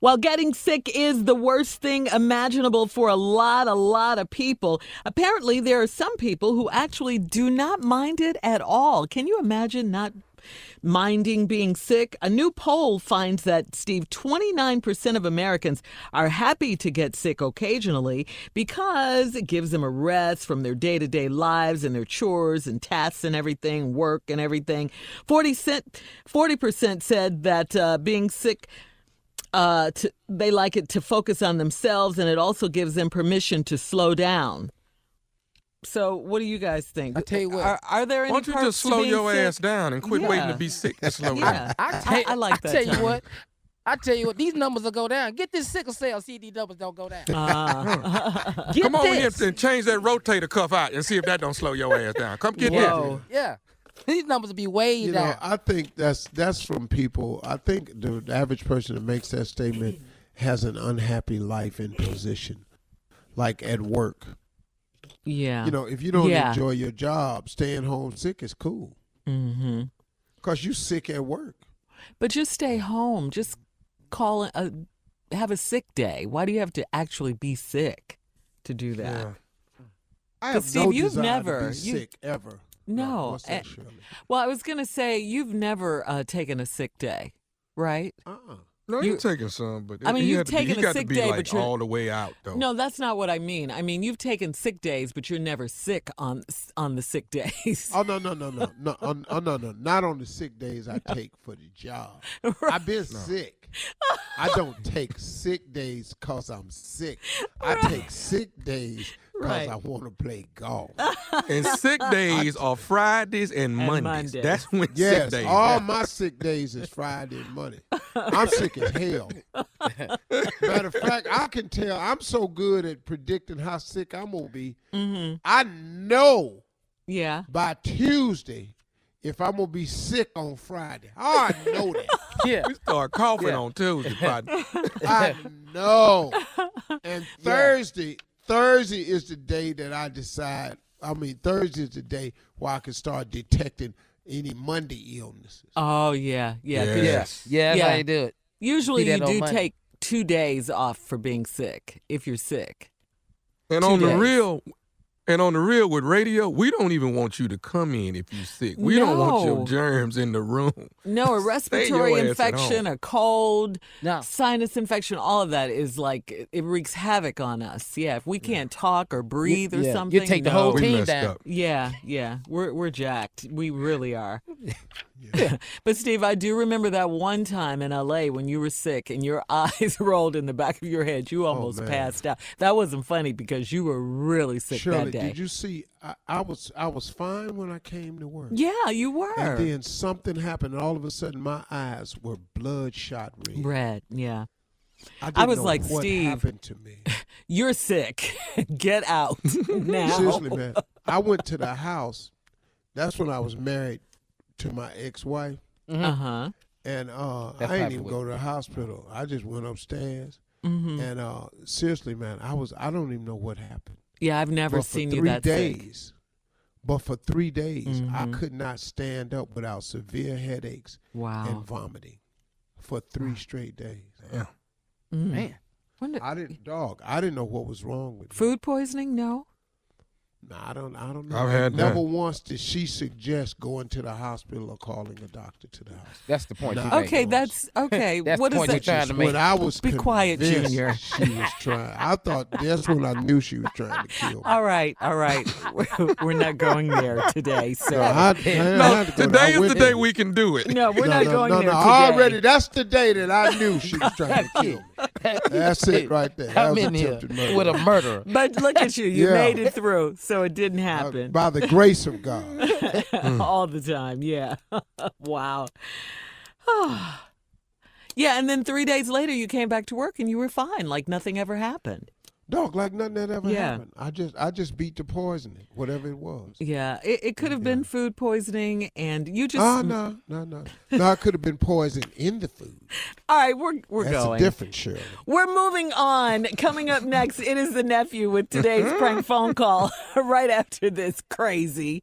While getting sick is the worst thing imaginable for a lot, a lot of people, apparently there are some people who actually do not mind it at all. Can you imagine not minding being sick? A new poll finds that, Steve, 29% of Americans are happy to get sick occasionally because it gives them a rest from their day to day lives and their chores and tasks and everything, work and everything. 40 percent said that uh, being sick. Uh, to, they like it to focus on themselves, and it also gives them permission to slow down. So, what do you guys think? I tell you what. Are, are there any? Why don't you perks just slow your sick? ass down and quit Yeah. waiting to be sick to slow Yeah. down? I, tell- I like I that. tell you what. I tell you what, these numbers will go down. Get this sickle cell CD numbers don't go down. Uh, Get Come on in here and change that rotator cuff out and see if that don't slow your ass down. Come get Whoa. Yeah. These numbers be way You down. know, I think that's that's from people. I think the, average person that makes that statement has an unhappy life in position, like at work. yeah. You know, if you don't Yeah. enjoy your job, staying home sick is cool Mm-hmm. because you sick at work. But just stay home. Just call a have a sick day. Why do you have to actually be sick to do that? Yeah. I have Steve, no you've desire never- to be you- sick ever. No. that, eh, well, I was gonna say you've never uh, taken a sick day, right? Uh-uh. No, You- you're taking some, but I mean, you've to be, taken a sick to be day, like but you're- all the way out though. No, that's not what I mean. I mean, you've taken sick days, but you're never sick on on the sick days. Oh no no no no no oh, oh, no no not on the sick days I take for the job. I've been sick. I don't take sick days cause I'm sick. I take sick days cause Right. I want to play golf. and sick days are Fridays and, Mondays. Mondays. That's when Yes, sick days. all my sick days is Friday and Monday. I'm sick as hell. Matter of fact, I can tell I'm so good at predicting how sick I'm gonna be. hmm I know Yeah. by Tuesday if I'm gonna be sick on Friday. I know that. yeah. we start coughing Yeah. on Tuesday, partner. I know. And Thursday, Thursday is the day that I decide. I mean, Thursday is the day where I can start detecting any Monday illnesses. Oh yeah, yeah, Yes. Yeah, that's how you do it. Usually See you do Monday. take two days off for being sick if you're sick. And Two on the real, and on the real with radio, we don't even want you to come in if you're sick. We don't want your germs in the room. No, a respiratory your ass at infection, a cold, No. sinus infection, all of that is like it- it wreaks havoc on us. Yeah, if we can't talk or breathe or yeah, you something, take the no. whole we team down. up. Yeah, yeah, we're we're jacked. We really are. but Steve, I do remember that one time in LA when you were sick and your eyes rolled in the back of your head. You oh, almost man. passed out. That wasn't funny because you were really sick Shirley, that day. did you see? I, I was I was fine when I came to work. Yeah, you were. And then something happened, and all of a sudden my eyes were bloodshot red. Red, yeah. I, I was like, what Steve, happened to me. You're sick. Get out now. Seriously, man. I went to the house. That's when I was married to my ex-wife, Uh huh. and uh, That's I didn't even go to the hospital. I just went upstairs, hmm and uh, seriously, man, I was I don't even know what happened. Yeah, I've never but for seen three you that sick. days, but for three days, I Mhm. could not stand up without severe headaches Wow. and vomiting for three straight days. Yeah. Mm. Man. Wonder- I didn't, dog. I didn't know what was wrong with me. Food poisoning? No. No, I don't. I don't know. I've had Never that. once did she suggest going to the hospital or calling a doctor to the house. That's the point. Nah. Okay, that's okay. That's what the is point you're that? trying to make. When I was Be quiet, Junior. She was trying. I thought that's when I knew she was trying to kill me. All right, all right. We're not going there today, So sir. I, I had No, to today is the day we can do it. No, we're no, not no, going no, there no. today. Already, that's the day that I knew she was trying to kill me. That's it right there. That I'm was in here murder. with a murderer. But look at you. You Yeah. made it through, so it didn't Uh, happen by the grace of God. all the time. Yeah. wow. yeah, and then three days later, you came back to work and you were fine, like nothing ever happened. Dog, like nothing that ever Yeah. happened. I just, I just beat the poisoning, whatever it was. Yeah, it, it could have been food poisoning, and you just. Oh no, no, no, no! it could have been poison in the food. All right, we're we're That's going. a different Shirley. We're moving on. Coming up next, it is the nephew with today's prank phone call. right after this crazy.